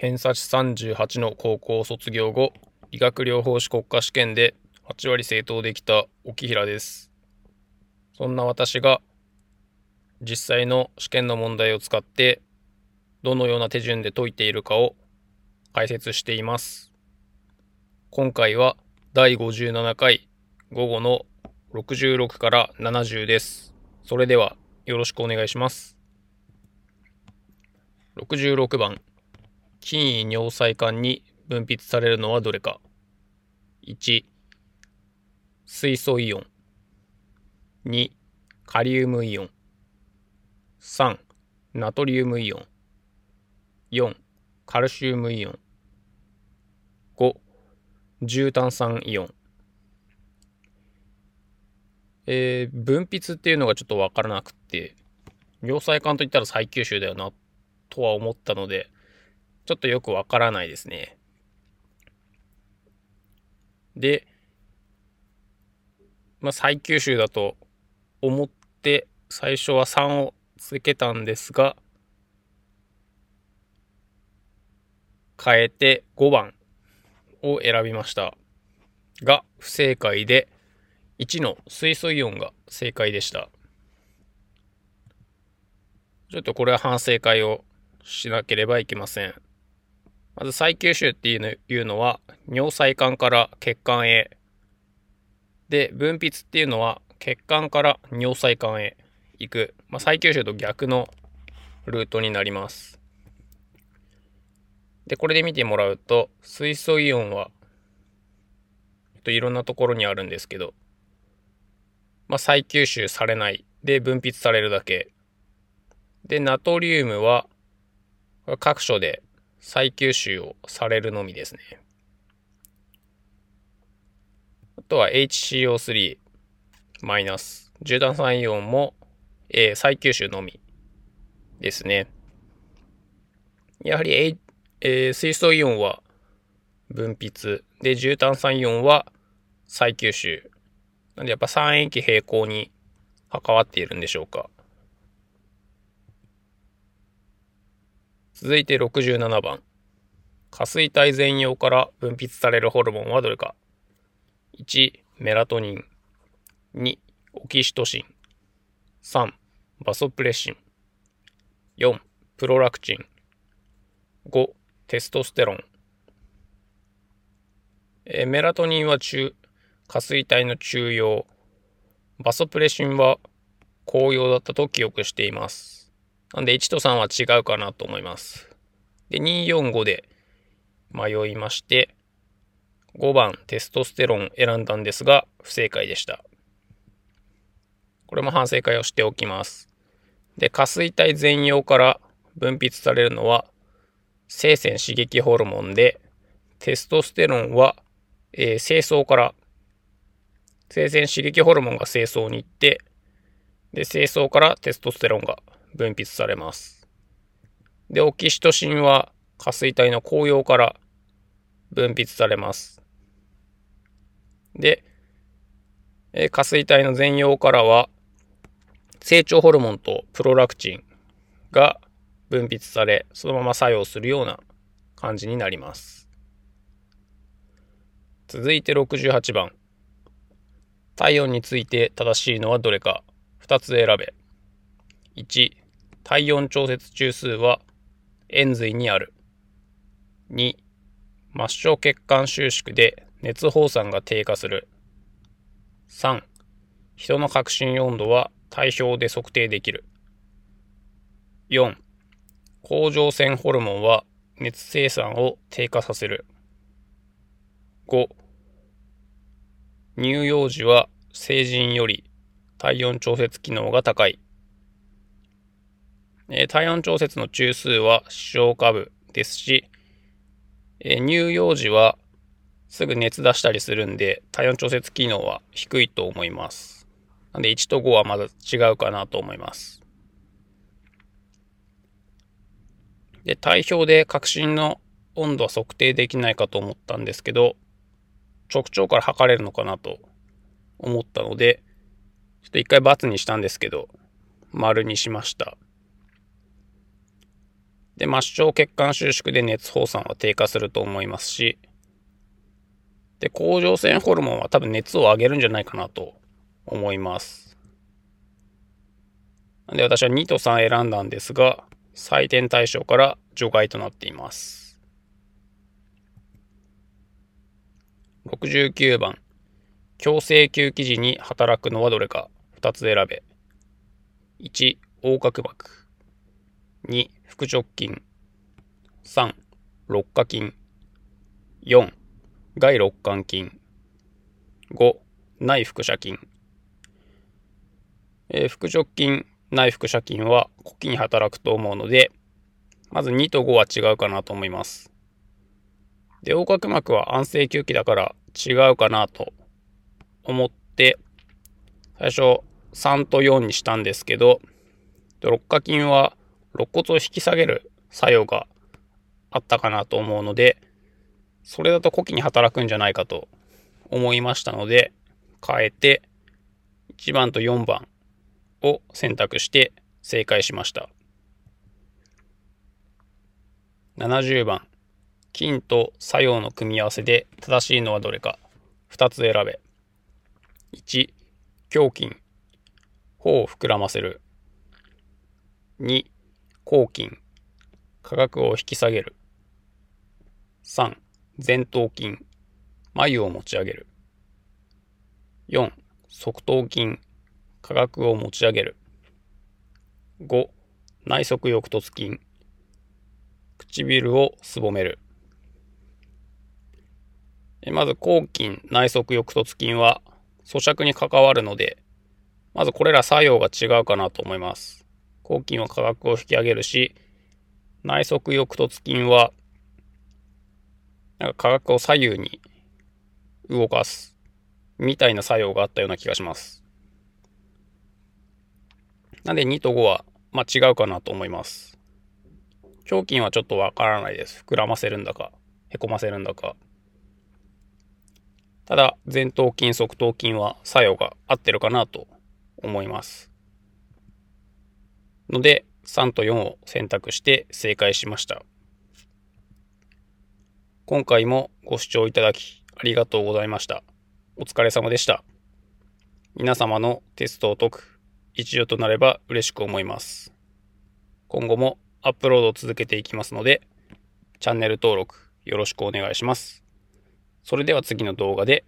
偏差値38の高校卒業後、理学療法士国家試験で8割正答できた沖平です。そんな私が実際の試験の問題を使ってどのような手順で解いているかを解説しています。今回は第57回午後の66から70です。それではよろしくお願いします。66番筋位尿細管に分泌されるのはどれか。1水素イオン。2カリウムイオン。3ナトリウムイオン。4カルシウムイオン。5重炭酸イオン。えー、分泌っていうのがちょっとわからなくて尿細管といったら再吸収だよなとは思ったのでちょっとよくわからないですね。で、まあ、再吸収だと思って最初は3をつけたんですが、変えて5番を選びました。が不正解で、1の水素イオンが正解でした。ちょっとこれは反省会をしなければいけません。まず再吸収っていうのは尿細管から血管へ。で、分泌っていうのは血管から尿細管へ行く。まあ、再吸収と逆のルートになります。で、これで見てもらうと、水素イオンは、といろんなところにあるんですけど、まあ、再吸収されない。で、分泌されるだけ。で、ナトリウムは、各所で再吸収をされるのみですね。あとは HCO3 マイナス。重炭酸イオンも、えー、再吸収のみですね。やはり、えー、水素イオンは分泌。で、重炭酸イオンは再吸収。なんでやっぱ酸液平行に関わっているんでしょうか。続いて67番。下垂体全葉から分泌されるホルモンはどれか ?1、メラトニン。2、オキシトシン。3、バソプレシン。4、プロラクチン。5、テストステロン。え、メラトニンは中、下垂体の中葉。バソプレシンは高葉だったと記憶しています。なんで1と3は違うかなと思います。で、2、4、5で迷いまして、5番テストステロン選んだんですが、不正解でした。これも反省会をしておきます。で、下垂体全葉から分泌されるのは、性腺刺激ホルモンで、テストステロンは、えー、精巣から、性腺刺激ホルモンが精巣に行って、で、精巣からテストステロンが分泌されます。で、オキシトシンは下垂体の紅葉から分泌されます。で、え下垂体の全葉からは成長ホルモンとプロラクチンが分泌され、そのまま作用するような感じになります。続いて68番。体温について正しいのはどれか2つ選べ。1、体温調節中枢は円髄にある。2、末梢血管収縮で熱放散が低下する。3、人の核心温度は体表で測定できる。4、甲状腺ホルモンは熱生産を低下させる。5、乳幼児は成人より体温調節機能が高い。え、体温調節の中枢は視床下部ですし、え、乳幼児はすぐ熱出したりするんで、体温調節機能は低いと思います。なんで1と5はまだ違うかなと思います。で、体表で核心の温度は測定できないかと思ったんですけど、直腸から測れるのかなと思ったので、ちょっと一回×にしたんですけど、丸にしました。で、末梢血管収縮で熱放散は低下すると思いますし、で、甲状腺ホルモンは多分熱を上げるんじゃないかなと思います。で、私は2と3選んだんですが、採点対象から除外となっています。69番、強制吸気時に働くのはどれか2つ選べ。1、横隔膜。2、腹直筋。3、六下筋。4、外六間筋。5、内腹斜筋。えー、腹直筋、内腹斜筋は呼気に働くと思うので、まず2と5は違うかなと思います。で、横隔膜は安静吸気だから違うかなと思って、最初3と4にしたんですけど、六下筋は肋骨を引き下げる作用があったかなと思うので、それだと呼気に働くんじゃないかと思いましたので、変えて1番と4番を選択して正解しました。70番、筋と作用の組み合わせで正しいのはどれか2つ選べ。1、胸筋、頬を膨らませる。2、抗筋、価格を引き下げる。3、前頭筋、眉を持ち上げる。4、側頭筋、価格を持ち上げる。5、内側翼突筋、唇をすぼめる。まず、抗筋、内側翼突筋は咀嚼に関わるので、まずこれら作用が違うかなと思います。抗筋は価格を引き上げるし、内側翼突筋は、なんか価格を左右に動かす、みたいな作用があったような気がします。なんで2と5は、まあ、違うかなと思います。胸筋はちょっとわからないです。膨らませるんだか、へこませるんだか。ただ、前頭筋、側頭筋は作用が合ってるかなと思います。ので、3と4を選択して正解しました。今回もご視聴いただきありがとうございました。お疲れ様でした。皆様のテストを解く一助となれば嬉しく思います。今後もアップロードを続けていきますので、チャンネル登録よろしくお願いします。それでは次の動画で